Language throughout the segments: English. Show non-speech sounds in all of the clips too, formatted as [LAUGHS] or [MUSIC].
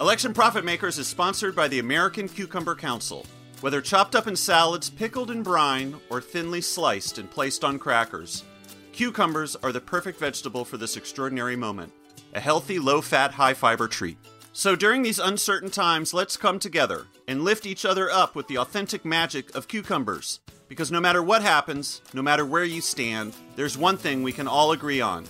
Election Profit Makers is sponsored by the American Cucumber Council. Whether chopped up in salads, pickled in brine, or thinly sliced and placed on crackers, cucumbers are the perfect vegetable for this extraordinary moment. A healthy, low fat, high fiber treat. So during these uncertain times, let's come together and lift each other up with the authentic magic of cucumbers. Because no matter what happens, no matter where you stand, there's one thing we can all agree on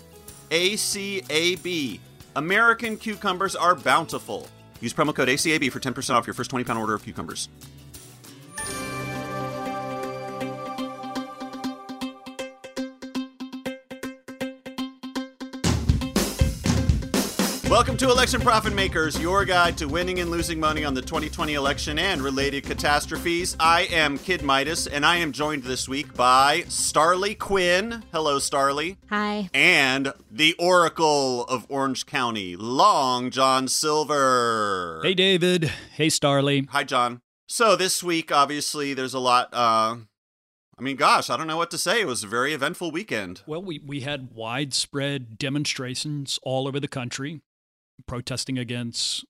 ACAB. American cucumbers are bountiful. Use promo code ACAB for 10% off your first 20 pound order of cucumbers. Welcome to Election Profit Makers, your guide to winning and losing money on the 2020 election and related catastrophes. I am Kid Midas, and I am joined this week by Starlee Quinn. Hello, Starlee. Hi. And the Oracle of Orange County, Long John Silver. Hey, David. Hey, Starlee. Hi, John. So this week, obviously, there's a lot. Uh, I mean, gosh, I don't know what to say. It was a very eventful weekend. Well, we, we had widespread demonstrations all over the country protesting against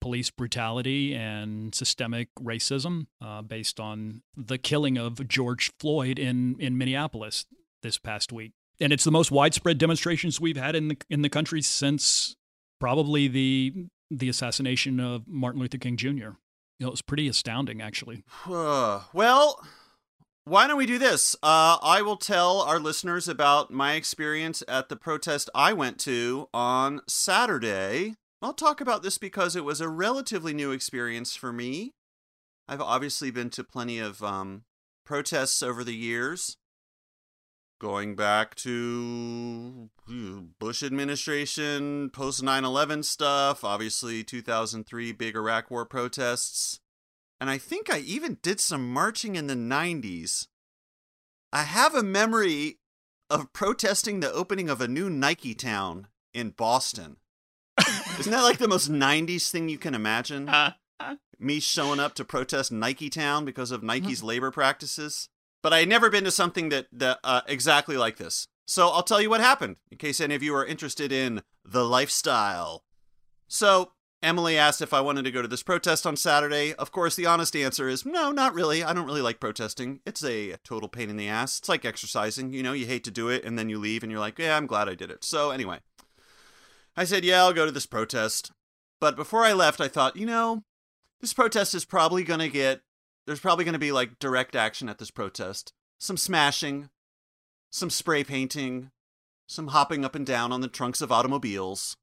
police brutality and systemic racism uh, based on the killing of George Floyd in, in Minneapolis this past week. And it's the most widespread demonstrations we've had in the in the country since probably the the assassination of Martin Luther King Jr. You know, it was pretty astounding, actually. well, why don't we do this? Uh, I will tell our listeners about my experience at the protest I went to on Saturday. I'll talk about this because it was a relatively new experience for me. I've obviously been to plenty of um, protests over the years, going back to Bush administration, post 9 11 stuff, obviously 2003 big Iraq War protests and I think I even did some marching in the 90s. I have a memory of protesting the opening of a new Nike town in Boston. Isn't that like the most 90s thing you can imagine? [LAUGHS] Me showing up to protest Nike Town because of Nike's labor practices. But I had never been to something that, that uh, exactly like this. So I'll tell you what happened in case any of you are interested in the lifestyle. So Emily asked if I wanted to go to this protest on Saturday. Of course, the honest answer is no, not really. I don't really like protesting. It's a total pain in the ass. It's like exercising. You know, you hate to do it and then you leave and you're like, yeah, I'm glad I did it. So, anyway, I said, yeah, I'll go to this protest. But before I left, I thought, you know, this protest is probably going to get, there's probably going to be like direct action at this protest. Some smashing, some spray painting, some hopping up and down on the trunks of automobiles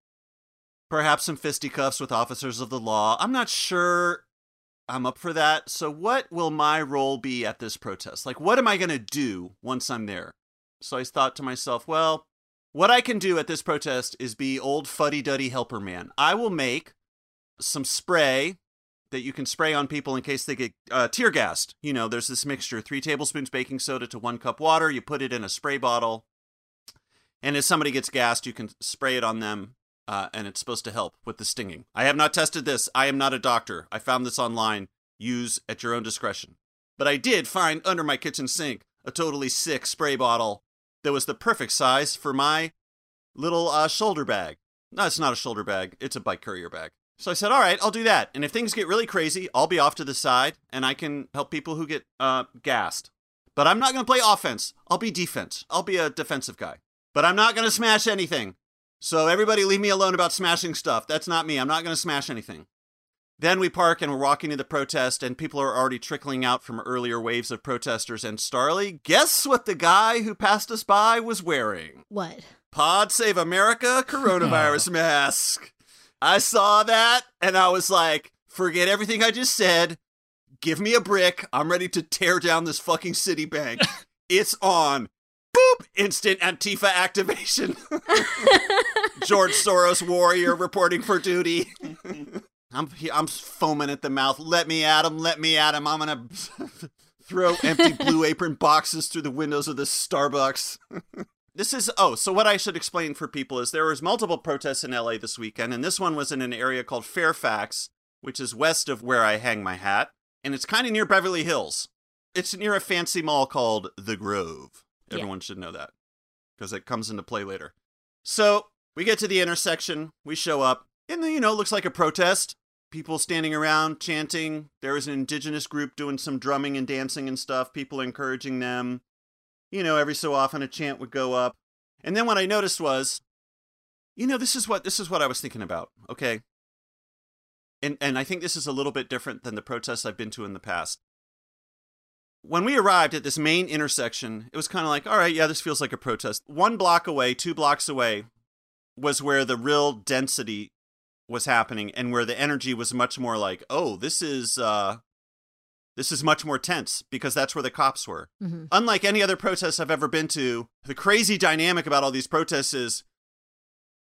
perhaps some fisticuffs with officers of the law. I'm not sure I'm up for that. So, what will my role be at this protest? Like, what am I going to do once I'm there? So, I thought to myself, well, what I can do at this protest is be old fuddy duddy helper man. I will make some spray that you can spray on people in case they get uh, tear gassed. You know, there's this mixture three tablespoons baking soda to one cup water. You put it in a spray bottle. And if somebody gets gassed, you can spray it on them uh, and it's supposed to help with the stinging. I have not tested this. I am not a doctor. I found this online. Use at your own discretion. But I did find under my kitchen sink a totally sick spray bottle that was the perfect size for my little uh, shoulder bag. No, it's not a shoulder bag, it's a bike courier bag. So I said, all right, I'll do that. And if things get really crazy, I'll be off to the side and I can help people who get uh, gassed. But I'm not going to play offense. I'll be defense. I'll be a defensive guy. But I'm not going to smash anything. So everybody leave me alone about smashing stuff. That's not me. I'm not going to smash anything. Then we park and we're walking to the protest, and people are already trickling out from earlier waves of protesters. And Starlee, guess what the guy who passed us by was wearing? What? Pod Save America coronavirus [LAUGHS] mask. I saw that and I was like, forget everything I just said. Give me a brick. I'm ready to tear down this fucking Citibank. [LAUGHS] it's on boop, instant Antifa activation. [LAUGHS] George Soros warrior reporting for duty. [LAUGHS] I'm I'm foaming at the mouth. Let me at him. Let me at him. I'm gonna [LAUGHS] throw empty blue apron boxes through the windows of this Starbucks. this is oh, so what I should explain for people is there was multiple protests in LA this weekend, and this one was in an area called Fairfax, which is west of where I hang my hat, and it's kind of near Beverly Hills. It's near a fancy mall called The Grove. Everyone yeah. should know that because it comes into play later. So we get to the intersection, we show up. And you know, it looks like a protest. People standing around chanting. There was an indigenous group doing some drumming and dancing and stuff. People encouraging them. You know, every so often a chant would go up. And then what I noticed was, you know, this is what this is what I was thinking about. Okay. And and I think this is a little bit different than the protests I've been to in the past. When we arrived at this main intersection, it was kind of like, all right, yeah, this feels like a protest. One block away, two blocks away, was where the real density was happening and where the energy was much more like, oh, this is uh this is much more tense because that's where the cops were. Mhm. Unlike any other protest I've ever been to, the crazy dynamic about all these protests is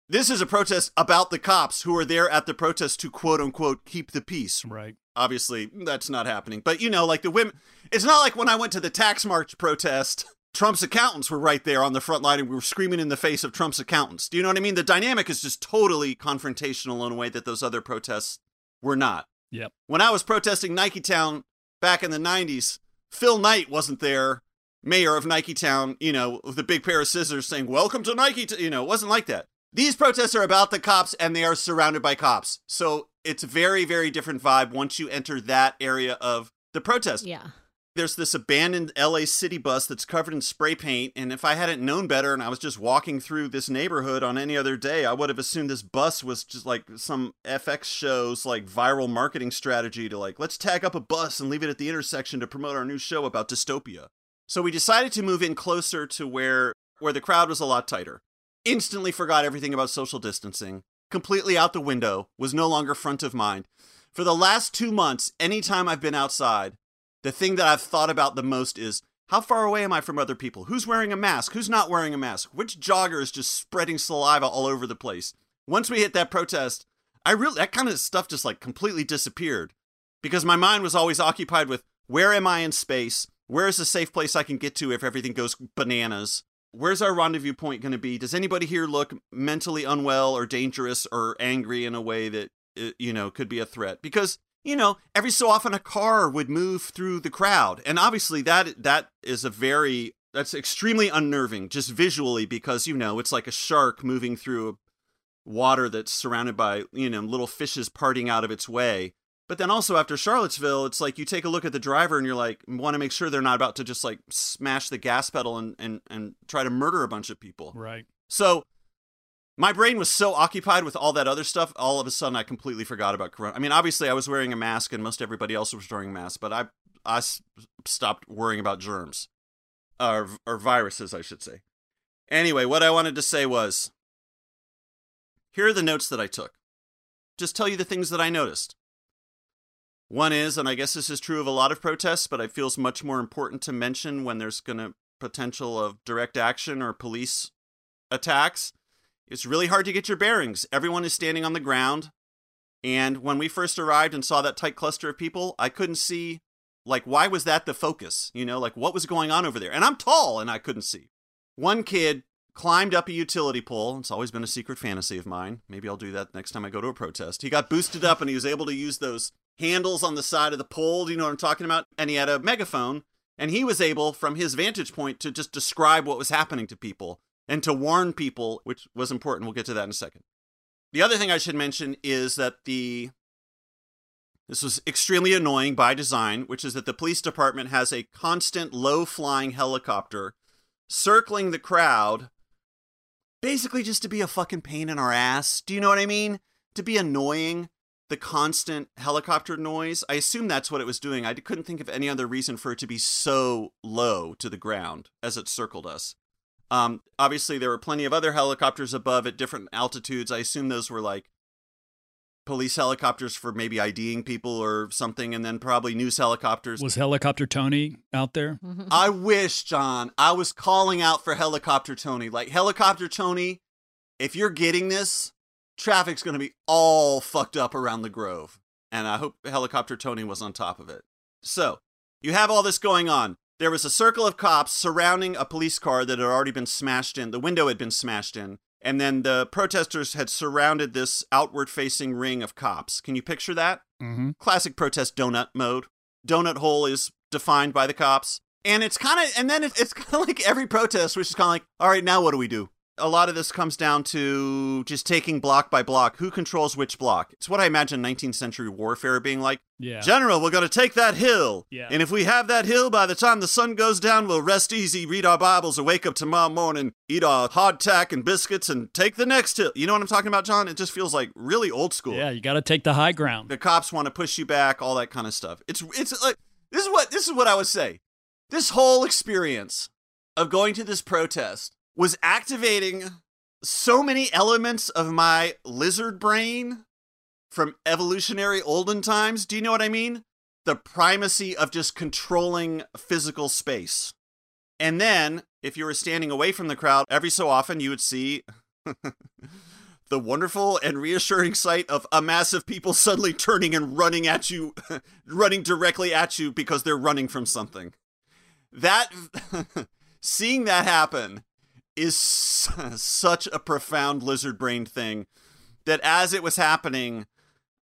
this is a protest about the cops who are there at the protest to quote unquote keep the peace. Right. Obviously, that's not happening. But you know, like the women, it's not like when I went to the tax march protest, Trump's accountants were right there on the front line and we were screaming in the face of Trump's accountants. Do you know what I mean? The dynamic is just totally confrontational in a way that those other protests were not. Yep. When I was protesting Nike Town back in the 90s, Phil Knight wasn't there, mayor of Nike Town, you know, with a big pair of scissors saying, Welcome to Nike. You know, it wasn't like that. These protests are about the cops and they are surrounded by cops. So it's a very, very different vibe once you enter that area of the protest. Yeah. There's this abandoned LA city bus that's covered in spray paint. And if I hadn't known better and I was just walking through this neighborhood on any other day, I would have assumed this bus was just like some FX show's like viral marketing strategy to like, let's tag up a bus and leave it at the intersection to promote our new show about dystopia. So we decided to move in closer to where where the crowd was a lot tighter. Instantly forgot everything about social distancing. Completely out the window, was no longer front of mind. For the last 2 months, anytime I've been outside, the thing that I've thought about the most is how far away am I from other people? Who's wearing a mask? Who's not wearing a mask? Which jogger is just spreading saliva all over the place? Once we hit that protest, I really that kind of stuff just like completely disappeared because my mind was always occupied with where am I in space? Where is a safe place I can get to if everything goes bananas? Where's our rendezvous point going to be? Does anybody here look mentally unwell or dangerous or angry in a way that uh, you know could be a threat? Because you know, every so often a car would move through the crowd, and obviously that that is a very that's extremely unnerving just visually because you know it's like a shark moving through water that's surrounded by you know little fishes parting out of its way. But then also after Charlottesville, it's like you take a look at the driver and you're like, want to make sure they're not about to just like smash the gas pedal and, and, and try to murder a bunch of people. Right. So my brain was so occupied with all that other stuff, all of a sudden I completely forgot about Corona. I mean, obviously I was wearing a mask and most everybody else was wearing masks, but I, I stopped worrying about germs or, or viruses, I should say. Anyway, what I wanted to say was here are the notes that I took. Just tell you the things that I noticed. One is, and I guess this is true of a lot of protests, but it feels much more important to mention when there's going to potential of direct action or police attacks. It's really hard to get your bearings. Everyone is standing on the ground. And when we first arrived and saw that tight cluster of people, I couldn't see, like, why was that the focus? You know, like, what was going on over there? And I'm tall and I couldn't see. One kid climbed up a utility pole. It's always been a secret fantasy of mine. Maybe I'll do that next time I go to a protest. He got boosted up and he was able to use those handles on the side of the pole. Do you know what I'm talking about? And he had a megaphone. And he was able, from his vantage point, to just describe what was happening to people and to warn people, which was important. We'll get to that in a second. The other thing I should mention is that the this was extremely annoying by design, which is that the police department has a constant low flying helicopter circling the crowd, basically just to be a fucking pain in our ass. Do you know what I mean? To be annoying, the constant helicopter noise. I assume that's what it was doing. I couldn't think of any other reason for it to be so low to the ground as it circled us. Um, obviously, there were plenty of other helicopters above at different altitudes. I assume those were like police helicopters for maybe IDing people or something, and then probably news helicopters. Was Helicopter Tony out there? Mhm. I wish, John, I was calling out for Helicopter Tony. Like, Helicopter Tony, if you're getting this, traffic's going to be all fucked up around the Grove. And I hope Helicopter Tony was on top of it. So, you have all this going on. There was a circle of cops surrounding a police car that had already been smashed in. The window had been smashed in. And then the protesters had surrounded this outward facing ring of cops. Can you picture that? Mm-hmm. classic protest donut mode. Donut hole is defined by the cops. And it's kind of, and then it- it's [LAUGHS] kind of like every protest, which is kind of like, all right, now what do we do? A lot of this comes down to just taking block by block. Who controls which block? It's what I imagine 19th century warfare being like. Yeah. General, we're going to take that hill. Yeah. And if we have that hill, by the time the sun goes down, we'll rest easy, read our Bibles, and wake up tomorrow morning, eat our hardtack and biscuits, and take the next hill. You know what I'm talking about, John? It just feels like really old school. Yeah, you got to take the high ground. The cops want to push you back, all that kind of stuff. It's it's like this is what this is what I would say. This whole experience of going to this protest was activating so many elements of my lizard brain from evolutionary olden times. Do you know what I mean? The primacy of just controlling physical space. And then, if you were standing away from the crowd, every so often you would see [LAUGHS] the wonderful and reassuring sight of a mass of people suddenly turning and running at you, [LAUGHS] running directly at you because they're running from something. That, [LAUGHS] seeing that happen is [LAUGHS] such a profound lizard brain thing that as it was happening,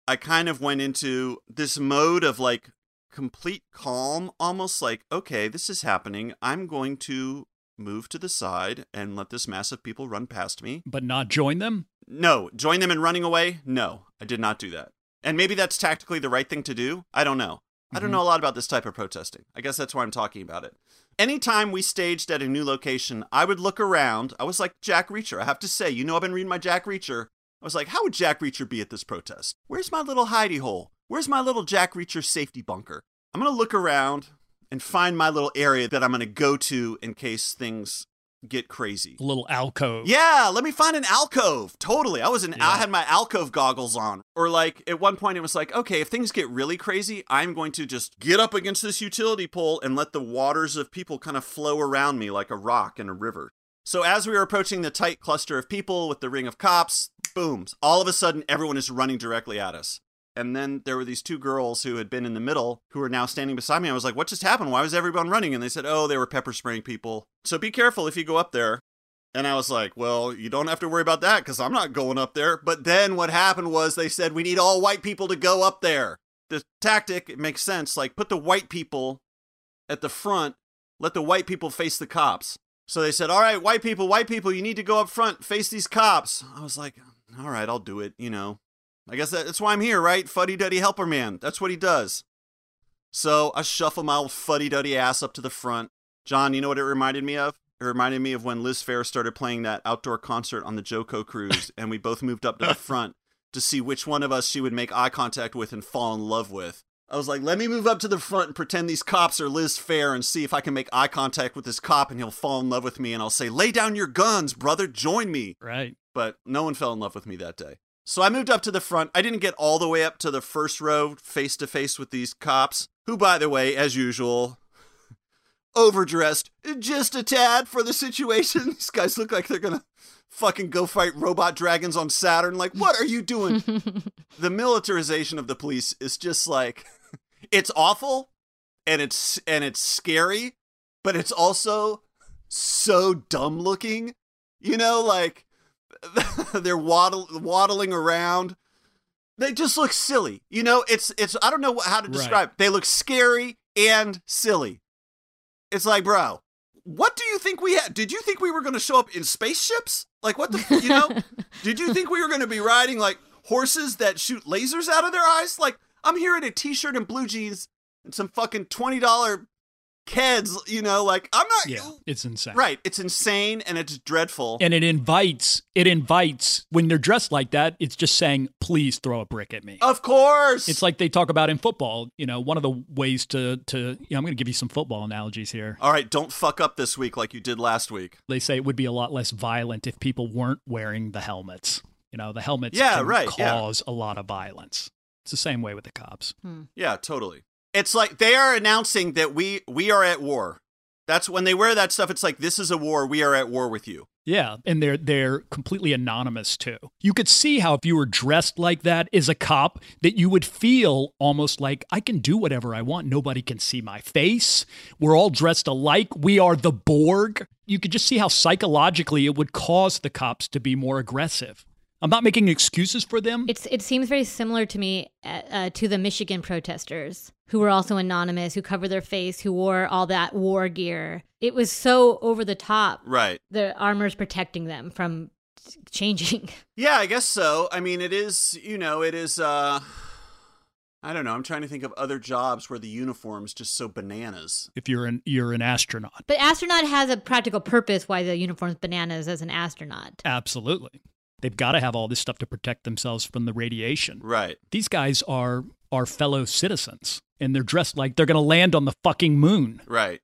I kind of went into this mode of like complete calm, almost like, okay, this is happening. I'm going to move to the side and let this mass of people run past me. But not join them? No. Join them in running away? No, I did not do that. And maybe that's tactically the right thing to do. I don't know. I don't Mhm. know a lot about this type of protesting. I guess that's why I'm talking about it. Anytime we staged at a new location, I would look around. I was like Jack Reacher. I have to say, you know, I've been reading my Jack Reacher. I was like, how would Jack Reacher be at this protest? Where's my little hidey hole? Where's my little Jack Reacher safety bunker? I'm going to look around and find my little area that I'm going to go to in case things get crazy. A little alcove. Yeah, let me find an alcove. Totally. I was in I had my alcove goggles on. Or like at one point it was like, okay, if things get really crazy, I'm going to just get up against this utility pole and let the waters of people kind of flow around me like a rock in a river. So as we were approaching the tight cluster of people with the ring of cops, booms. all of a sudden everyone is running directly at us. And then there were these two girls who had been in the middle who were now standing beside me. I was like, what just happened? Why was everyone running? And they said, oh, they were pepper spraying people. So be careful if you go up there. And I was like, well, you don't have to worry about that because I'm not going up there. But then what happened was they said, we need all white people to go up there. The tactic, it makes sense. Like, put the white people at the front, let the white people face the cops. So they said, all right, white people, white people, you need to go up front, face these cops. I was like, all right, I'll do it, you know. I guess that's why I'm here, right? Fuddy Duddy Helper Man. That's what he does. So I shuffle my old fuddy duddy ass up to the front. John, you know what it reminded me of? It reminded me of when Liz Phair started playing that outdoor concert on the JoCo cruise, and we both moved up to the [LAUGHS] front to see which one of us she would make eye contact with and fall in love with. I was like, let me move up to the front and pretend these cops are Liz Phair and see if I can make eye contact with this cop and he'll fall in love with me and I'll say, lay down your guns, brother, join me Right. but no one fell in love with me that day. So I moved up to the front. I didn't get all the way up to the first row, face to face with these cops, who, by the way, as usual, [LAUGHS] overdressed just a tad for the situation. [LAUGHS] These guys look like they're gonna fucking go fight robot dragons on Saturn. Like, what are you doing? [LAUGHS] the militarization of the police is just like it's awful and it's and it's scary, but it's also so dumb looking. You know, like [LAUGHS] they're waddle, waddling around. They just look silly. You know, it's it's I don't know how to describe. Right. They look scary and silly. It's like, bro, what do you think we had? Did you think we were going to show up in spaceships? Like what the you know? [LAUGHS] Did you think we were going to be riding like horses that shoot lasers out of their eyes? Like I'm here in a t-shirt and blue jeans and some fucking $20 kids, you know, like I'm not Yeah, it's insane. Right, it's insane and it's dreadful. And it invites it invites when they're dressed like that, it's just saying please throw a brick at me. Of course. It's like they talk about in football, you know, one of the ways to to you know, I'm going to give you some football analogies here. All right, don't fuck up this week like you did last week. They say it would be a lot less violent if people weren't wearing the helmets. You know, the helmets yeah, right, cause yeah. a lot of violence. It's the same way with the cops. Hmm. Yeah, totally. It's like they are announcing that we we are at war. That's when they wear that stuff. It's like this is a war. We are at war with you. Yeah, and they're they're completely anonymous too. You could see how if you were dressed like that as a cop, that you would feel almost like I can do whatever I want. Nobody can see my face. We're all dressed alike. We are the Borg. You could just see how psychologically it would cause the cops to be more aggressive. I'm not making excuses for them. It's it seems very similar to me uh, uh, to the Michigan protesters who were also anonymous, who covered their face, who wore all that war gear. It was so over the top. Right. The armor's protecting them from [LAUGHS] changing. Yeah, I guess so. I mean, it is, you know, it is uh I don't know. I'm trying to think of other jobs where the uniform's just so bananas. if you're an you're an astronaut. But astronaut has a practical purpose why the uniform's bananas as an astronaut. Absolutely. They've got to have all this stuff to protect themselves from the radiation. Right. These guys are our fellow citizens and they're dressed like they're going to land on the fucking moon. Right.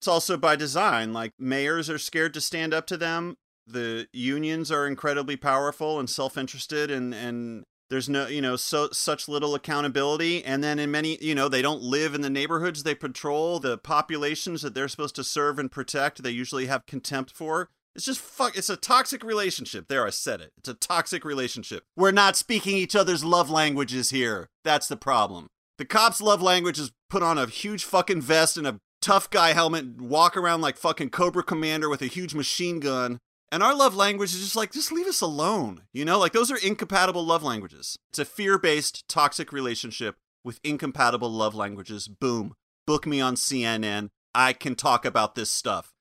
It's also by design. Like mayors are scared to stand up to them. The unions are incredibly powerful and self-interested and and there's no, you know, so such little accountability and then in many, you know, they don't live in the neighborhoods they patrol, the populations that they're supposed to serve and protect, they usually have contempt for. It's just fuck it's a toxic relationship. There I said it. It's a toxic relationship. We're not speaking each other's love languages here. That's the problem. The cop's love language is put on a huge fucking vest and a tough guy helmet, and walk around like fucking Cobra Commander with a huge machine gun. And our love language is just like, just leave us alone. You know, like those are incompatible love languages. It's a fear based, toxic relationship with incompatible love languages. Boom. Book me on CNN. I can talk about this stuff.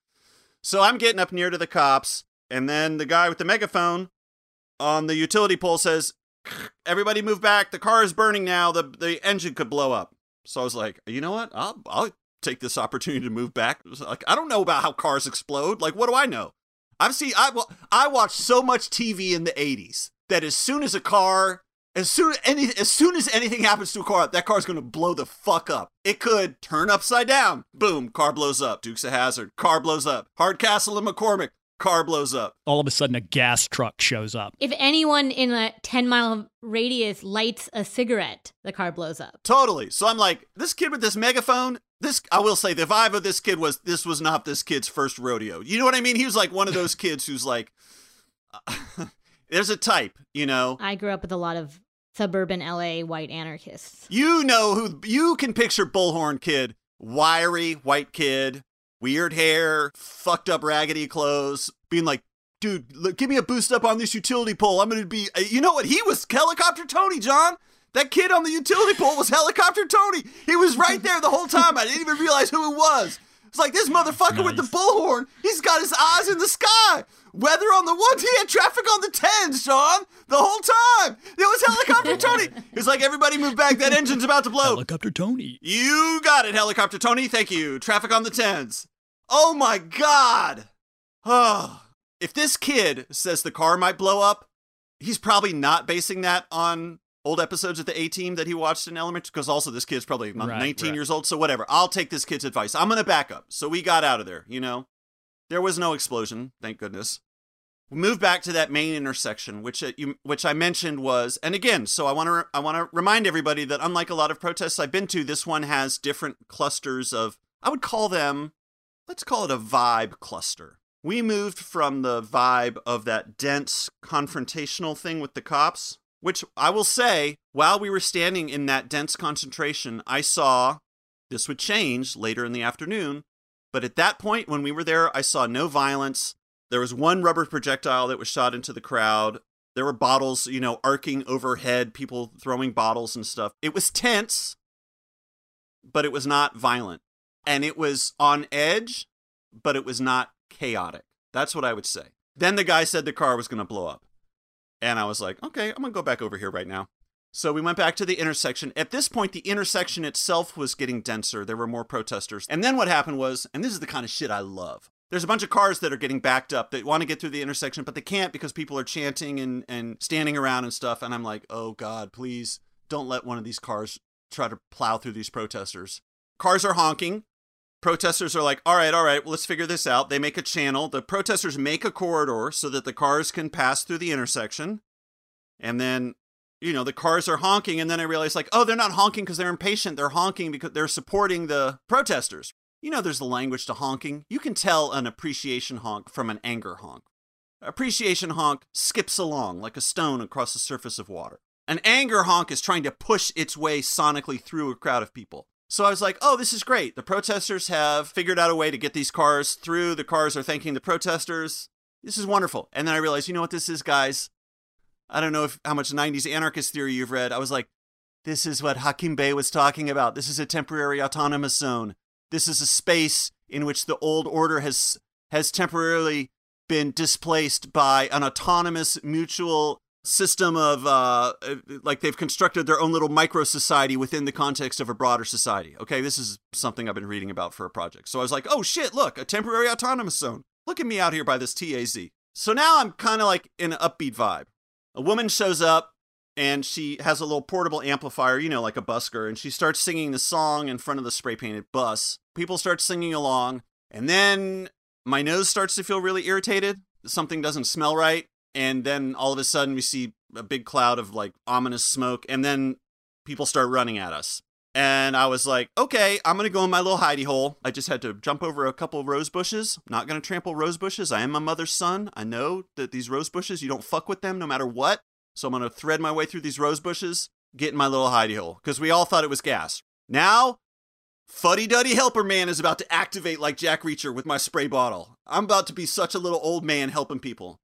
So I'm getting up near to the cops, and then the guy with the megaphone on the utility pole says, Everybody move back. The car is burning now. The, the engine could blow up. So I was like, you know what? I'll, I'll take this opportunity to move back. Like, I don't know about how cars explode. Like, what do I know? I've seen, I, I watched so much TV in the 80s that as soon as a car, as soon, any, as soon as anything happens to a car, that car's gonna blow the fuck up. It could turn upside down. Boom, car blows up. Dukes of Hazzard, car blows up. Hardcastle and McCormick, car blows up. All of a sudden, a gas truck shows up. If anyone in a 10 mile radius lights a cigarette, the car blows up. Totally. So I'm like, this kid with this megaphone, this I will say the vibe of this kid was this was not this kid's first rodeo. You know what I mean? He was like one of those kids who's like [LAUGHS] there's a type, you know. I grew up with a lot of suburban LA white anarchists. You know who you can picture bullhorn kid, wiry white kid, weird hair, fucked up raggedy clothes, being like, dude, look, give me a boost up on this utility pole. I'm gonna be, you know what? He was helicopter Tony, John. That kid on the utility pole was helicopter Tony. He was right there the whole time. I didn't even realize who it was. It's like this motherfucker with the bullhorn. He's got his eyes in the sky. Weather on the ones, he had traffic on the tens, John, the whole time. It was helicopter [LAUGHS] Tony. It's like everybody move back. That engine's about to blow. Helicopter Tony. You got it, helicopter Tony. Thank you. Traffic on the tens. Oh my god. Oh. If this kid says the car might blow up, he's probably not basing that on old episodes of the A Team that he watched in elementary. Because also this kid's probably Right, 19 right. years old, so whatever. I'll take this kid's advice. I'm gonna back up. So we got out of there. You know, there was no explosion. Thank goodness. We moved back to that main intersection, which uh, you, which I mentioned was, and again, so I want to I want to remind everybody that unlike a lot of protests I've been to, this one has different clusters of I would call them, let's call it a vibe cluster. We moved from the vibe of that dense confrontational thing with the cops, which I will say, while we were standing in that dense concentration, I saw this would change later in the afternoon. But at that point, when we were there, I saw no violence. There was one rubber projectile that was shot into the crowd. There were bottles, you know, arcing overhead, people throwing bottles and stuff. It was tense, but it was not violent. And it was on edge, but it was not chaotic. That's what I would say. Then the guy said the car was going to blow up. And I was like, okay, I'm going to go back over here right now. So we went back to the intersection. At this point, the intersection itself was getting denser. There were more protesters. And then what happened was, and this is the kind of shit I love. There's a bunch of cars that are getting backed up that want to get through the intersection, but they can't because people are chanting and, and standing around and stuff. And I'm like, oh God, please don't let one of these cars try to plow through these protesters. Cars are honking. Protesters are like, all right, all right, well, let's figure this out. They make a channel. The protesters make a corridor so that the cars can pass through the intersection. And then, you know, the cars are honking. And then I realized, like, oh, they're not honking because they're impatient. They're honking because they're supporting the protesters. You know, there's the language to honking. You can tell an appreciation honk from an anger honk. Appreciation honk skips along like a stone across the surface of water. An anger honk is trying to push its way sonically through a crowd of people. So I was like, oh, this is great. The protesters have figured out a way to get these cars through. The cars are thanking the protesters. This is wonderful. And then I realized, you know what this is, guys? I don't know if how much 90s anarchist theory you've read. I was like, this is what Hakim Bey was talking about. This is a temporary autonomous zone. This is a space in which the old order has has temporarily been displaced by an autonomous mutual system of uh, like they've constructed their own little micro society within the context of a broader society. Okay, this is something I've been reading about for a project. So I was like, oh shit, look, a temporary autonomous zone. Look at me out here by this TAZ. So now I'm kind of like in an upbeat vibe. A woman shows up and she has a little portable amplifier, you know, like a busker, and she starts singing the song in front of the spray painted bus. People start singing along, and then my nose starts to feel really irritated. Something doesn't smell right. And then all of a sudden, we see a big cloud of like ominous smoke. And then people start running at us. And I was like, okay, I'm to go in my little hidey hole. I just had to jump over a couple rose bushes. not going to trample rose bushes. I am my mother's son. I know that these rose bushes, you don't fuck with them no matter what. So I'm to thread my way through these rose bushes, get in my little hidey hole because we all thought it was gas. Now Fuddy Duddy Helper Man is about to activate like Jack Reacher with my spray bottle. I'm about to be such a little old man helping people.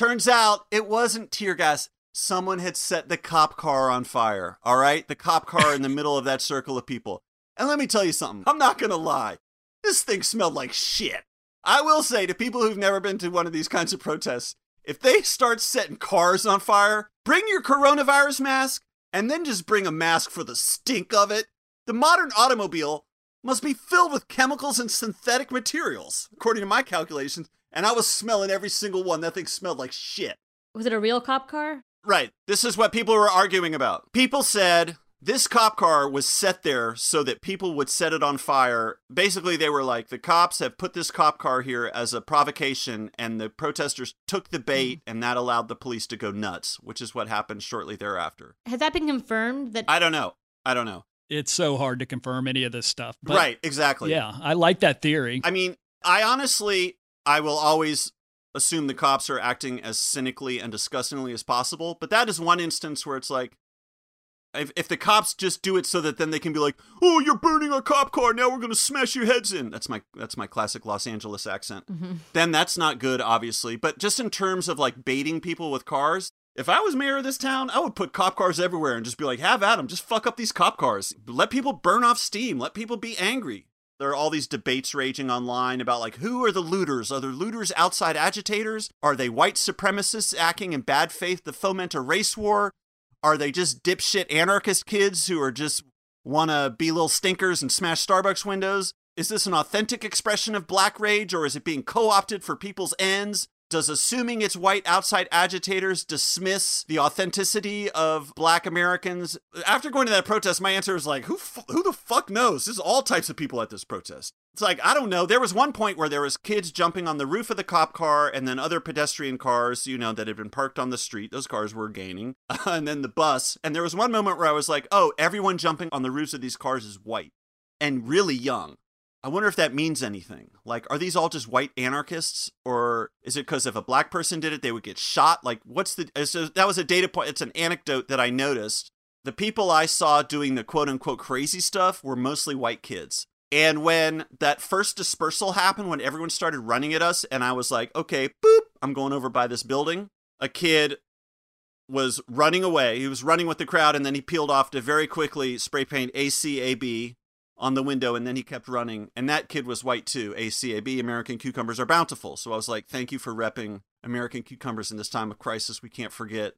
Turns out it wasn't tear gas. Someone had set the cop car on fire. All right? The cop car in the [LAUGHS] middle of that circle of people. And let me tell you something. I'm not going to lie. This thing smelled like shit. I will say to people who've never been to one of these kinds of protests, if they start setting cars on fire, bring your coronavirus mask and then just bring a mask for the stink of it the modern automobile must be filled with chemicals and synthetic materials, according to my calculations, and I was smelling every single one. That thing smelled like shit. Was it a real cop car? Right. This is what people were arguing about. People said this cop car was set there so that people would set it on fire. Basically, they were like, the cops have put this cop car here as a provocation, and the protesters took the bait, mm. and that allowed the police to go nuts, which is what happened shortly thereafter. Has that been confirmed? That I don't know. I don't know it's so hard to confirm any of this stuff. But right, exactly. Yeah, I like that theory. I mean, I honestly, I will always assume the cops are acting as cynically and disgustingly as possible, but that is one instance where it's like, if, if the cops just do it so that then they can be like, "Oh, you're burning our cop car. Now we're going to smash your heads in." That's my that's my classic Los Angeles accent. Mm-hmm. Then that's not good, obviously. But just in terms of like baiting people with cars, if I was mayor of this town, I would put cop cars everywhere and just be like, have at them. Just fuck up these cop cars. Let people burn off steam. Let people be angry. There are all these debates raging online about like who are the looters? Are there looters outside agitators? Are they white supremacists acting in bad faith to foment a race war? Are they just dipshit anarchist kids who are just want to be little stinkers and smash Starbucks windows? Is this an authentic expression of black rage or is it being co opted for people's ends? Does assuming it's white outside agitators dismiss the authenticity of black Americans? After going to that protest, my answer is like, who, f- who the fuck knows? There's all types of people at this protest. It's like, I don't know. There was one point where there was kids jumping on the roof of the cop car and then other pedestrian cars, you know, that had been parked on the street. Those cars were gaining. [LAUGHS] and then the bus. And there was one moment where I was like, oh, everyone jumping on the roofs of these cars is white and really young. I wonder if that means anything. Like, are these all just white anarchists, or is it because if a black person did it, they would get shot? Like, what's the? Uh, so that was a data point. It's an anecdote that I noticed. The people I saw doing the quote unquote crazy stuff were mostly white kids. And when that first dispersal happened, when everyone started running at us, and I was like, okay, boop, I'm going over by this building, a kid was running away. He was running with the crowd, and then he peeled off to very quickly spray paint ACAB on the window and then he kept running. And that kid was white too. Acab american cucumbers are bountiful. So i was like thank you for repping american cucumbers in this time of crisis. We can't forget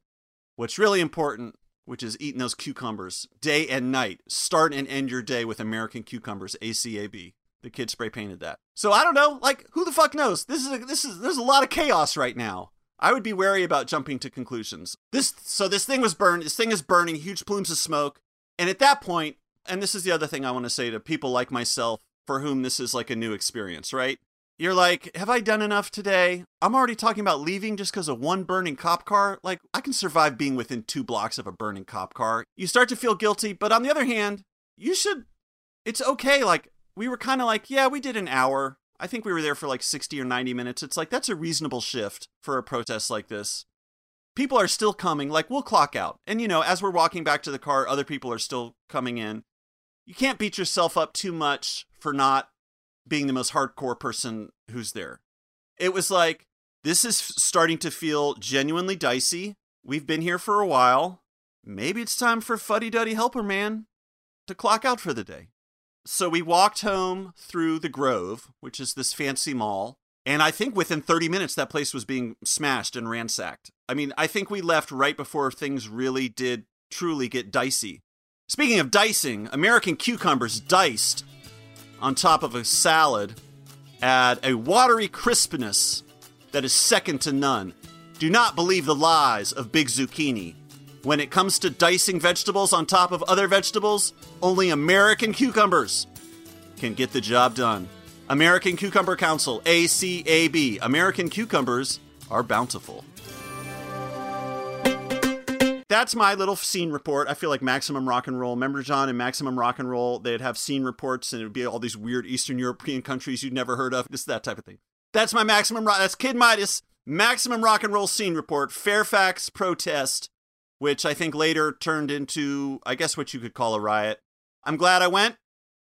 what's really important which is eating those cucumbers day and night. Start and end your day with american cucumbers acab the kid spray painted that. So i don't know like who the fuck knows? This is a, this is there's a lot of chaos right now. I would be wary about jumping to conclusions. This so this thing was burned. This thing is burning, huge plumes of smoke. And at that point, and this is the other thing I want to say to people like myself for whom this is like a new experience, right? You're like, have I done enough today? I'm already talking about leaving just because of one burning cop car. Like, I can survive being within two blocks of a burning cop car. You start to feel guilty, but on the other hand, you should, it's okay. Like, we were kind of like, yeah, we did an hour. I think we were there for like 60 or 90 minutes. It's like, that's a reasonable shift for a protest like this people are still coming. Like we'll clock out. And you know, as we're walking back to the car, other people are still coming in you can't beat yourself up too much for not being the most hardcore person who's there. It was like, this is starting to feel genuinely dicey. we've been here for a while. Maybe it's time for Fuddy Duddy Helper Man to clock out for the day. So we walked home through the Grove, which is this fancy mall. And I think within 30 minutes, that place was being smashed and ransacked. I mean, I think we left right before things really did truly get dicey. Speaking of dicing, American cucumbers diced on top of a salad add a watery crispness that is second to none. Do not believe the lies of Big Zucchini. When it comes to dicing vegetables on top of other vegetables, only American cucumbers can get the job done. American Cucumber Council, ACAB. American cucumbers are bountiful. That's my little scene report. I feel like Maximum Rock and Roll. Remember, John, in Maximum Rock and Roll, they'd have scene reports and it would be all these weird Eastern European countries you'd never heard of. This that type of thing. That's my Maximum Rock. That's Kid Midas. Maximum Rock and Roll scene report. Fairfax protest, which I think later turned into, I guess, what you could call a riot. I'm glad I went.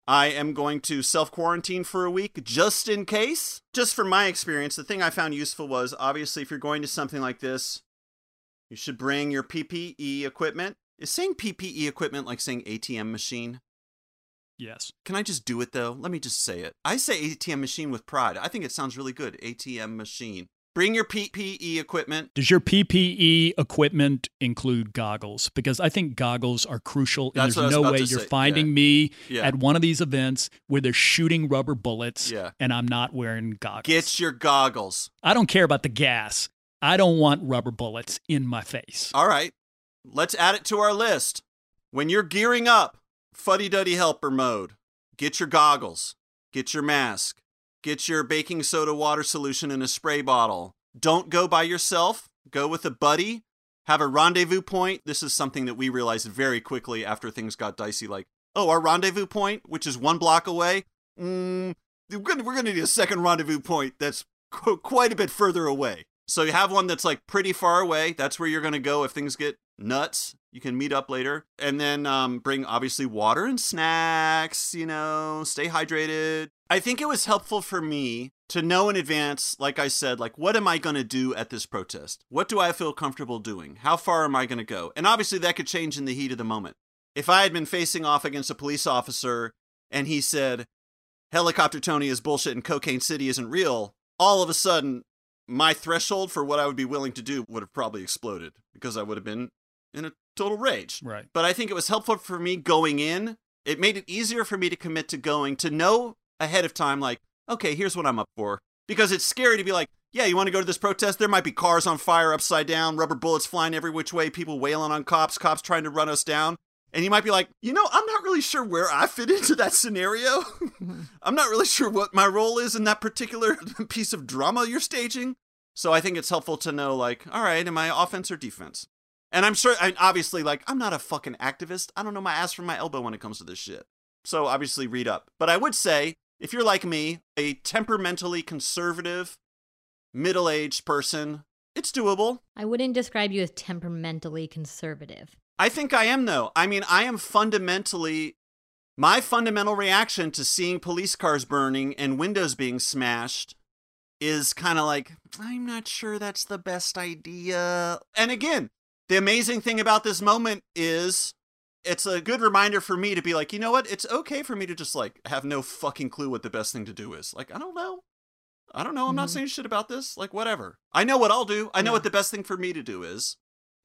I am going to self quarantine for a week just in case. Just from my experience, the thing I found useful was obviously if you're going to something like this, you should bring your PPE equipment. Is saying PPE equipment like saying ATM machine? Yes. Can I just do it though? Let me just say it. I say ATM machine with pride. I think it sounds really good. ATM machine. Bring your PPE equipment. Does your PPE equipment include goggles? Because I think goggles are crucial. And That's there's no way you're say. finding Yeah. me Yeah. at one of these events where they're shooting rubber bullets Yeah. and I'm not wearing goggles. Get your goggles. I don't care about the gas. I don't want rubber bullets in my face. All right. Let's add it to our list. When you're gearing up, fuddy duddy helper mode, get your goggles, get your mask, get your baking soda water solution in a spray bottle. Don't go by yourself, go with a buddy. Have a rendezvous point. This is something that we realized very quickly after things got dicey. Like, oh, our rendezvous point, which is one block away, mm, we're we're gonna need a second rendezvous point that's qu- quite a bit further away. So you have one that's like pretty far away. That's where you're gonna go if things get nuts. You can meet up later, and then um, bring obviously water and snacks. You know, stay hydrated. I think it was helpful for me to know in advance, like I said, like what am I going to do at this protest? What do I feel comfortable doing? How far am I going to go? And obviously that could change in the heat of the moment. If I had been facing off against a police officer and he said, Helicopter Tony is bullshit and Cocaine City isn't real, all of a sudden my threshold for what I would be willing to do would have probably exploded because I would have been in a total rage. Right. But I think it was helpful for me going in. It made it easier for me to commit to going, to know ahead of time, like, okay, here's what I'm up for. Because it's scary to be like, yeah, you want to go to this protest? There might be cars on fire upside down, rubber bullets flying every which way, people wailing on cops, cops trying to run us down. And you might be like, you know, I'm not really sure where I fit into that scenario. Mm-hmm. [LAUGHS] I'm not really sure what my role is in that particular [LAUGHS] piece of drama you're staging. So I think it's helpful to know, like, all right, am I offense or defense? And I'm sure, and obviously, like, I'm not a fucking activist. I don't know my ass from my elbow when it comes to this shit. So obviously, read up. But I would say, if you're like me, a temperamentally conservative, middle aged person, it's doable. I wouldn't describe you as temperamentally conservative. I think I am, though. I mean, I am fundamentally. My fundamental reaction to seeing police cars burning and windows being smashed is kind of like, I'm not sure that's the best idea. And again, the amazing thing about this moment is it's a good reminder for me to be like, you know what? It's okay for me to just like have no fucking clue what the best thing to do is. Like, I don't know. I don't know. I'm not Mhm. saying shit about this. Like, whatever. I know what I'll do. I know Yeah. what the best thing for me to do is.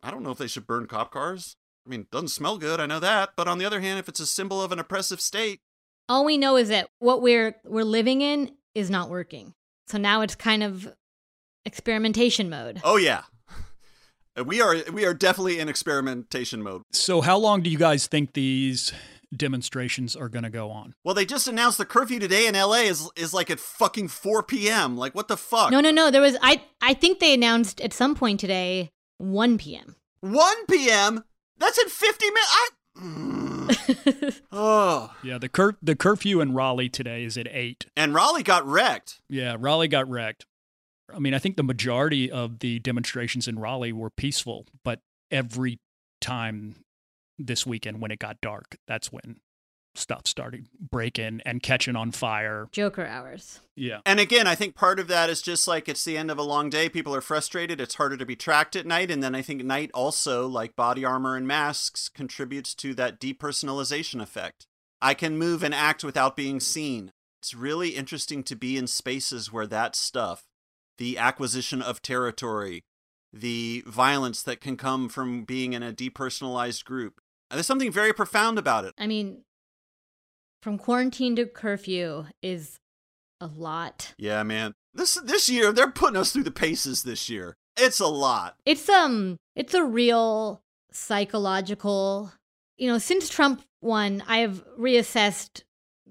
I don't know if they should burn cop cars. I mean, it doesn't smell good. I know that. But on the other hand, if it's a symbol of an oppressive state, All we know is that what we're we're living in is not working. So now it's kind of experimentation mode. oh yeah, [LAUGHS] we are we are definitely in experimentation mode. So, how long do you guys think these demonstrations are going to go on? Well, they just announced the curfew today in LA is is like at fucking 4 p.m. Like what the fuck? No, no, no. There was I I think they announced at some point today 1 p.m. 1 p.m. That's in 50 minutes. I. [LAUGHS] Oh, Yeah, the cur- the curfew in Raleigh today is at eight. and Raleigh got wrecked. Yeah, Raleigh got wrecked. I mean, I think the majority of the demonstrations in Raleigh were peaceful, but every time this weekend when it got dark, that's when stuff started breaking and catching on fire. Joker hours. Yeah. And again, I think part of that is just like it's the end of a long day. People are frustrated. It's harder to be tracked at night. And then I think night also, like body armor and masks, contributes to that depersonalization effect. I can move and act without being seen. It's really interesting to be in spaces where that stuff, the acquisition of territory, the violence that can come from being in a depersonalized group. There's something very profound about it. I mean, from quarantine to curfew is a lot. Yeah, man. This this year they're putting us through the paces this year. It's a lot. It's um it's a real psychological you know, since Trump won, I have reassessed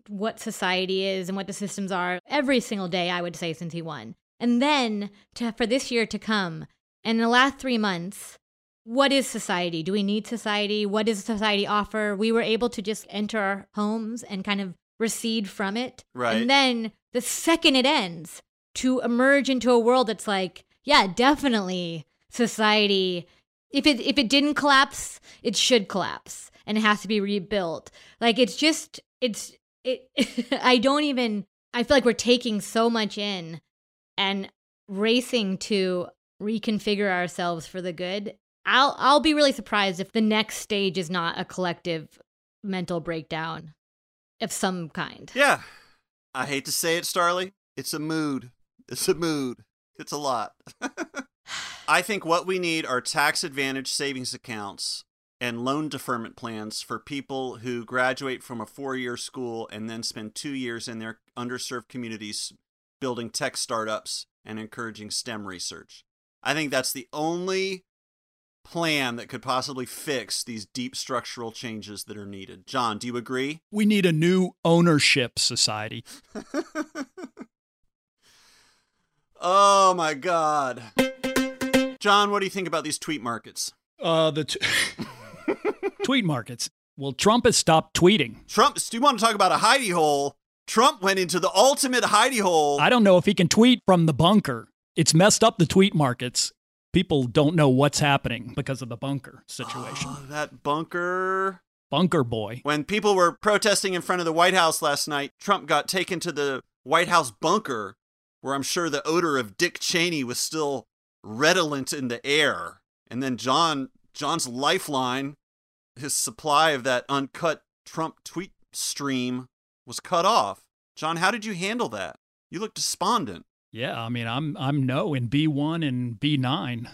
what society is and what the systems are every single day, I would say, since he won. And then to, for this year to come, and in the last three months, what is society? Do we need society? What does society offer? We were able to just enter our homes and kind of recede from it. Right. And then the second it ends, to emerge into a world that's like, yeah, definitely society. If it if it didn't collapse, it should collapse and it has to be rebuilt. Like it's just it's it [LAUGHS] I don't even I feel like we're taking so much in and racing to reconfigure ourselves for the good. I'll I'll be really surprised if the next stage is not a collective mental breakdown of some kind. Yeah. I hate to say it, Starlee. It's a mood. It's a mood. It's a lot. [LAUGHS] I think what we need are tax advantage savings accounts and loan deferment plans for people who graduate from a four year school and then spend two years in their underserved communities building tech startups and encouraging STEM research. I think that's the only plan that could possibly fix these deep structural changes that are needed. John, do you agree? We need a new ownership society. [LAUGHS] oh my God. John, what do you think about these tweet markets? Uh, the t- [LAUGHS] tweet markets. Well, Trump has stopped tweeting. Trump, do you want to talk about a hidey hole? Trump went into the ultimate hidey hole. I don't know if he can tweet from the bunker. It's messed up the tweet markets. People don't know what's happening because of the bunker situation. Oh, that bunker. Bunker boy. When people were protesting in front of the White House last night, Trump got taken to the White House bunker, where I'm sure the odor of Dick Cheney was still redolent in the air. And then John John's lifeline, his supply of that uncut Trump tweet stream was cut off. John, how did you handle that? You look despondent. Yeah, I mean, I'm I'm no in B1 and B9.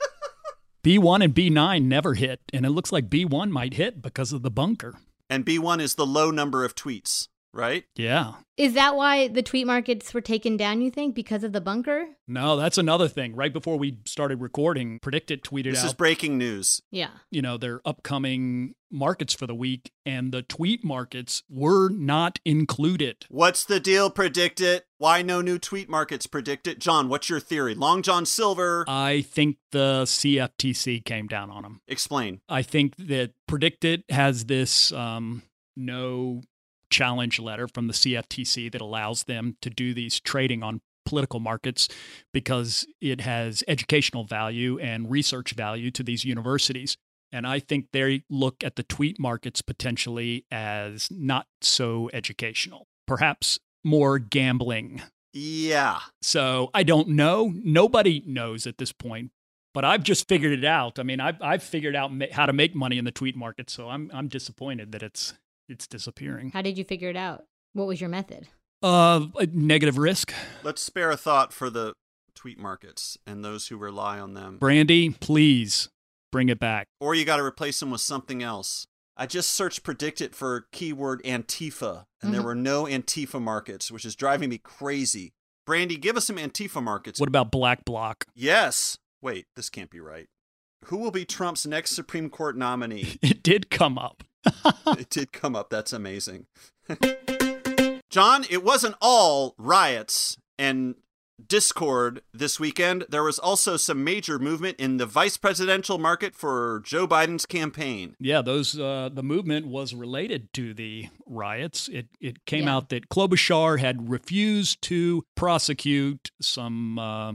[LAUGHS] B1 and B9 never hit, and it looks like B1 might hit because of the bunker. And B1 is the low number of tweets, right? Yeah. Is that why the tweet markets were taken down, you think, because of the bunker? No, that's another thing. Right before we started recording, PredictIt tweeted This out, This is breaking news. Yeah. you know, their upcoming markets for the week, and the tweet markets were not included. What's the deal? PredictIt. Why no new tweet markets? PredictIt. John, what's your theory? Long John Silver. I think the CFTC came down on them. Explain. I think that PredictIt has this um, no challenge letter from the CFTC that allows them to do these trading on political markets because it has educational value and research value to these universities. And I think they look at the tweet markets potentially as not so educational, perhaps more gambling. Yeah. So I don't know. Nobody knows at this point. But I've just figured it out. I mean, I've, I've figured out ma- how to make money in the tweet market. So I'm I'm disappointed that it's it's disappearing. How did you figure it out? What was your method? Uh, negative risk. Let's spare a thought for the tweet markets and those who rely on them. Brandy, please bring it back. Or you got to replace them with something else. I just searched PredictIt for keyword Antifa, and there Mhm. were no Antifa markets, which is driving me crazy. Brandy, give us some Antifa markets. What about Black Bloc? Yes. Wait, this can't be right. Who will be Trump's next Supreme Court nominee? [LAUGHS] It did come up. [LAUGHS] it did come up. That's amazing. [LAUGHS] John, it wasn't all riots and discord this weekend. There was also some major movement in the vice presidential market for Joe Biden's campaign. Yeah, those uh, the movement was related to the riots. It it came Yeah. out that Klobuchar had refused to prosecute some uh,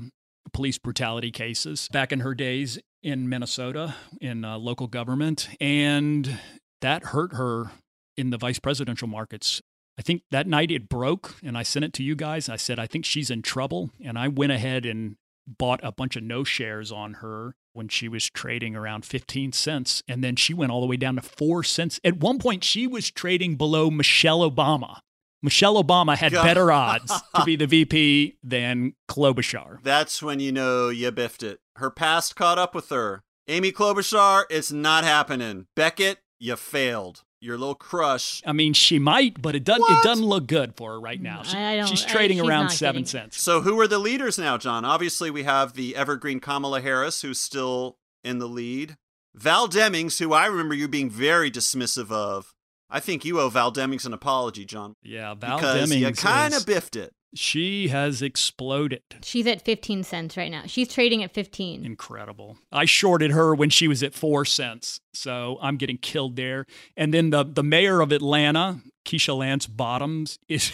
police brutality cases back in her days in Minnesota in uh, local government, and that hurt her in the vice presidential markets. I think that night it broke, and I sent it to you guys. I said, I think she's in trouble. And I went ahead and bought a bunch of no shares on her when she was trading around 15 cents. And then she went all the way down to four cents. At one point, she was trading below Michelle Obama. Michelle Obama had God. better [LAUGHS] odds to be the VP than Klobuchar. That's when you know you biffed it. Her past caught up with her. Amy Klobuchar, it's not happening. Beckett, you failed. Your little crush. I mean, she might, but it doesn't. What? It doesn't look good for her right mm, now. She- I don't- she's I- trading she's around seven getting- cents. So who are the leaders now, John? Obviously, we have the evergreen Kamala Harris, who's still in the lead. Val Demings, who I remember you being very dismissive of. I think you owe Val Demings an apology, John, Yeah, Val because you Demings. kind is- of biffed it. She has exploded. She's at 15 cents right now. She's trading at 15. Incredible. I shorted her when she was at four cents, so I'm getting killed there. And then the the mayor of Atlanta, Keisha Lance Bottoms, is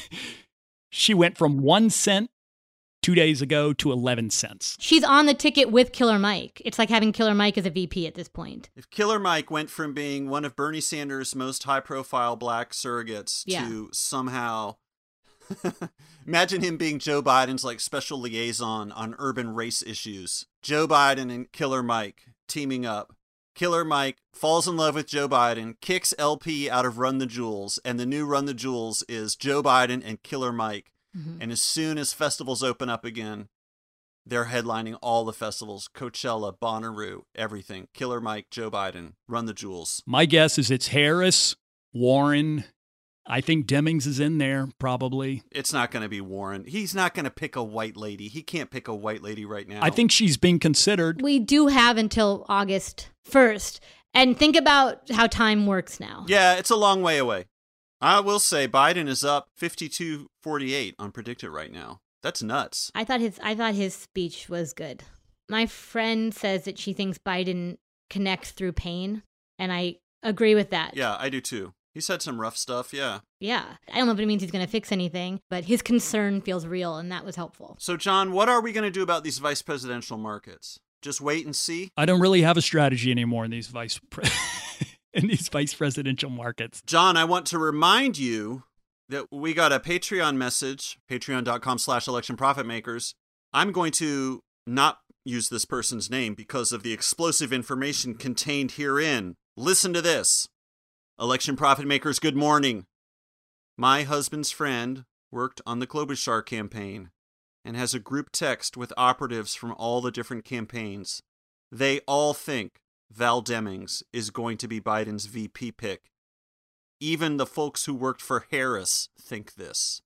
[LAUGHS] she went from one cent two days ago to eleven cents. She's on the ticket with Killer Mike. It's like having Killer Mike as a VP at this point. If Killer Mike went from being one of Bernie Sanders' most high profile black surrogates Yeah. to somehow [LAUGHS] imagine him being Joe Biden's like special liaison on urban race issues. Joe Biden and Killer Mike teaming up. Killer Mike falls in love with Joe Biden, kicks El-P out of Run the Jewels, and the new Run the Jewels is Joe Biden and Killer Mike. Mhm. And as soon as festivals open up again, they're headlining all the festivals Coachella, Bonnaroo, everything. Killer Mike, Joe Biden, Run the Jewels. My guess is it's Harris, Warren. I think Demings is in there probably. It's not going to be Warren. He's not going to pick a white lady. He can't pick a white lady right now. I think she's being considered. We do have until August 1st. And think about how time works now. Yeah, it's a long way away. I will say Biden is up 52-48 on PredictIt right now. That's nuts. I thought his I thought his speech was good. My friend says that she thinks Biden connects through pain, and I agree with that. Yeah, I do too. He said some rough stuff, yeah. Yeah. I don't know if it means he's going to fix anything, but his concern feels real, and that was helpful. So, John, what are we going to do about these vice presidential markets? Just wait and see? I don't really have a strategy anymore in these vice pre- [LAUGHS] in these vice presidential markets. John, I want to remind you that we got a Patreon message, patreon.com slash election profit makers. I'm going to not use this person's name because of the explosive information contained herein. Listen to this. Election profit makers, good morning. My husband's friend worked on the Klobuchar campaign and has a group text with operatives from all the different campaigns. They all think Val Demings is going to be Biden's VP pick. Even the folks who worked for Harris think this.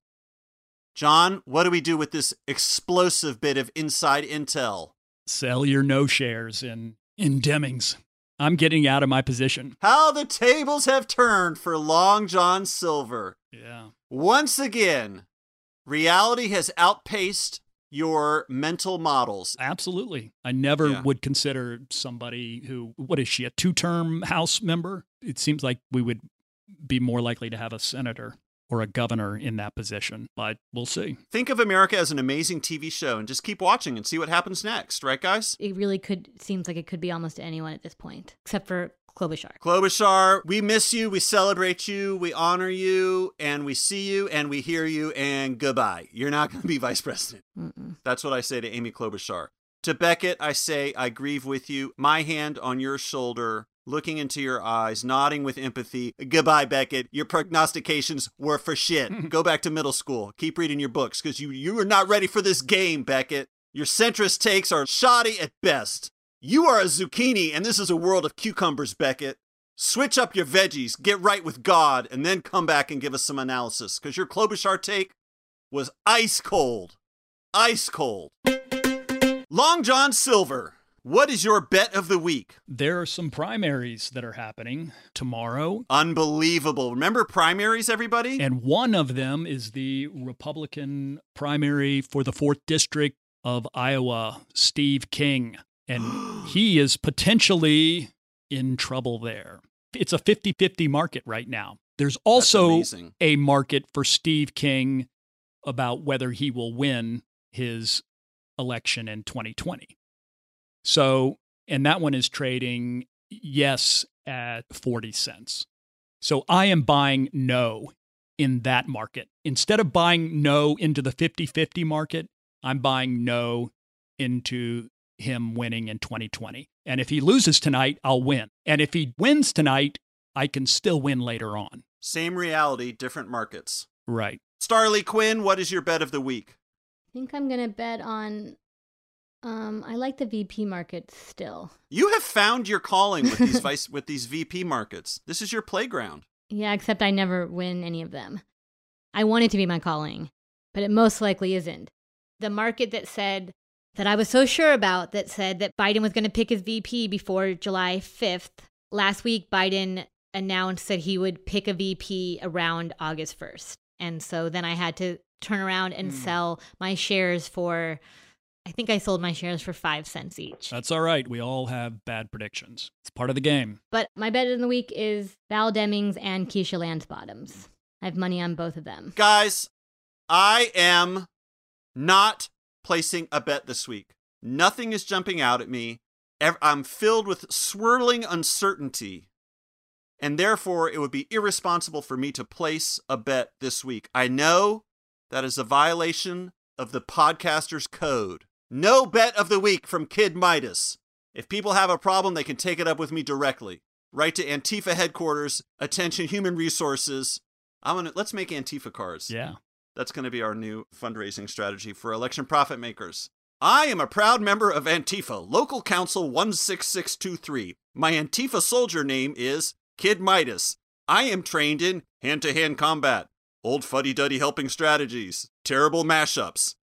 John, what do we do with this explosive bit of inside intel? Sell your no shares in in Demings. I'm getting out of my position. How the tables have turned for Long John Silver. Yeah. Once again, reality has outpaced your mental models. Absolutely. I never Yeah. would consider somebody who, what is she, a two term House member? It seems like we would be more likely to have a senator or a governor in that position, but we'll see. Think of America as an amazing TV show and just keep watching and see what happens next, right, guys? It really could seems like it could be almost anyone at this point, except for Klobuchar. Klobuchar, we miss you, we celebrate you, we honor you, and we see you, and we hear you, and goodbye. You're not going to be vice president. Mm-mm. That's what I say to Amy Klobuchar. To Beckett, I say, I grieve with you. My hand on your shoulder, looking into your eyes, nodding with empathy. Goodbye, Beckett. Your prognostications were for shit. [LAUGHS] Go back to middle school. Keep reading your books because you, you are not ready for this game, Beckett. Your centrist takes are shoddy at best. You are a zucchini, and this is a world of cucumbers, Beckett. Switch up your veggies, get right with God, and then come back and give us some analysis because your Klobuchar take was ice cold. Ice cold. Long John Silver, what is your bet of the week? There are some primaries that are happening tomorrow. Unbelievable. Remember primaries, everybody? And one of them is the Republican primary for the 4th District of Iowa, Steve King. And [GASPS] he is potentially in trouble there. It's a 50 50 market right now. There's also a market for Steve King about whether he will win his election in 2020. So, and that one is trading yes at 40 cents. So I am buying no in that market. Instead of buying no into the 50 50 market, I'm buying no into him winning in 2020. And if he loses tonight, I'll win. And if he wins tonight, I can still win later on. Same reality, different markets. Right. Starlee Kine, what is your bet of the week? I think I'm gonna bet on. Um, I like the VP market still. You have found your calling with these vice with these VP markets. This is your playground. Yeah, except I never win any of them. I want it to be my calling, but it most likely isn't. The market that said that I was so sure about that said that Biden was going to pick his VP before July 5th. Last week, Biden announced that he would pick a VP around August 1st. And so then I had to turn around and Mm. sell my shares for, I think I sold my shares for five cents each. That's all right. We all have bad predictions. It's part of the game. But my bet in the week is Val Demings and Keisha Lance Bottoms. I have money on both of them. Guys, I am not placing a bet this week. Nothing is jumping out at me. I'm filled with swirling uncertainty. And therefore, it would be irresponsible for me to place a bet this week. I know that is a violation of the podcaster's code. No bet of the week from Kid Midas. If people have a problem, they can take it up with me directly. Write to Antifa headquarters, attention human resources. I'm gonna let's make Antifa cards. Yeah. That's going to be our new fundraising strategy for election profit makers. I am a proud member of Antifa, Local Council 16623. My Antifa soldier name is Kid Midas. I am trained in hand to hand combat, old fuddy duddy helping strategies, terrible mashups.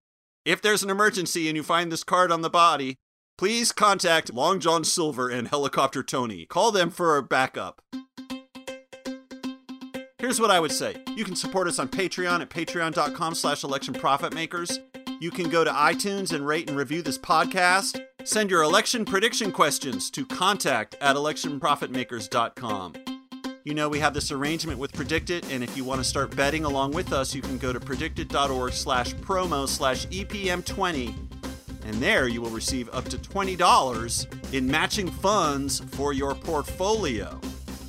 If there's an emergency and you find this card on the body, please contact Long John Silver and Helicopter Tony. Call them for a backup. Here's what I would say. You can support us on Patreon at patreon.com slash election. You can go to iTunes and rate and review this podcast. Send your election prediction questions to contact at electionprofitmakers.com. You know, we have this arrangement with PredictIt, and if you want to start betting along with us, you can go to predictit.org slash promo slash E EPM20. And there you will receive up to $20 in matching funds for your portfolio.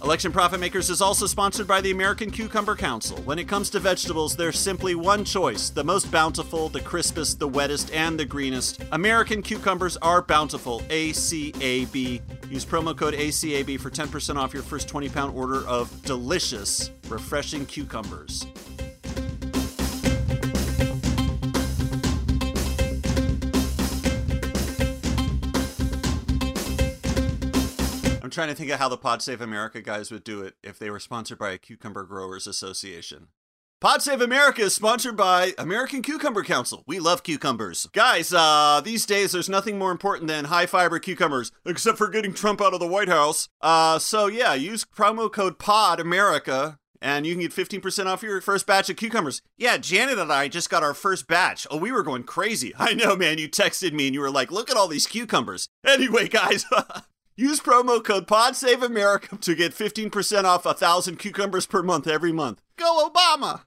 Election Profit Makers is also sponsored by the American Cucumber Council. When it comes to vegetables, there's simply one choice the most bountiful, the crispest, the wettest, and the greenest. American cucumbers are bountiful. ACAB. Use promo code ACAB for 10% off your first 20 pound order of delicious, refreshing cucumbers. I'm trying to think of how the Pod Save America guys would do it if they were sponsored by a Cucumber Growers Association. Pod Save America is sponsored by American Cucumber Council. We love cucumbers. Guys, uh, these days there's nothing more important than high fiber cucumbers, except for getting Trump out of the White House. Uh, so yeah, use promo code POD America and you can get 15% off your first batch of cucumbers. Yeah, Janet and I just got our first batch. Oh, we were going crazy. [LAUGHS] I know, man. You texted me and you were like, look at all these cucumbers. [LAUGHS] Anyway, guys, [LAUGHS] use promo code PodSaveAmerica to get 15% off a 1,000 cucumbers per month every month. Go, Obama!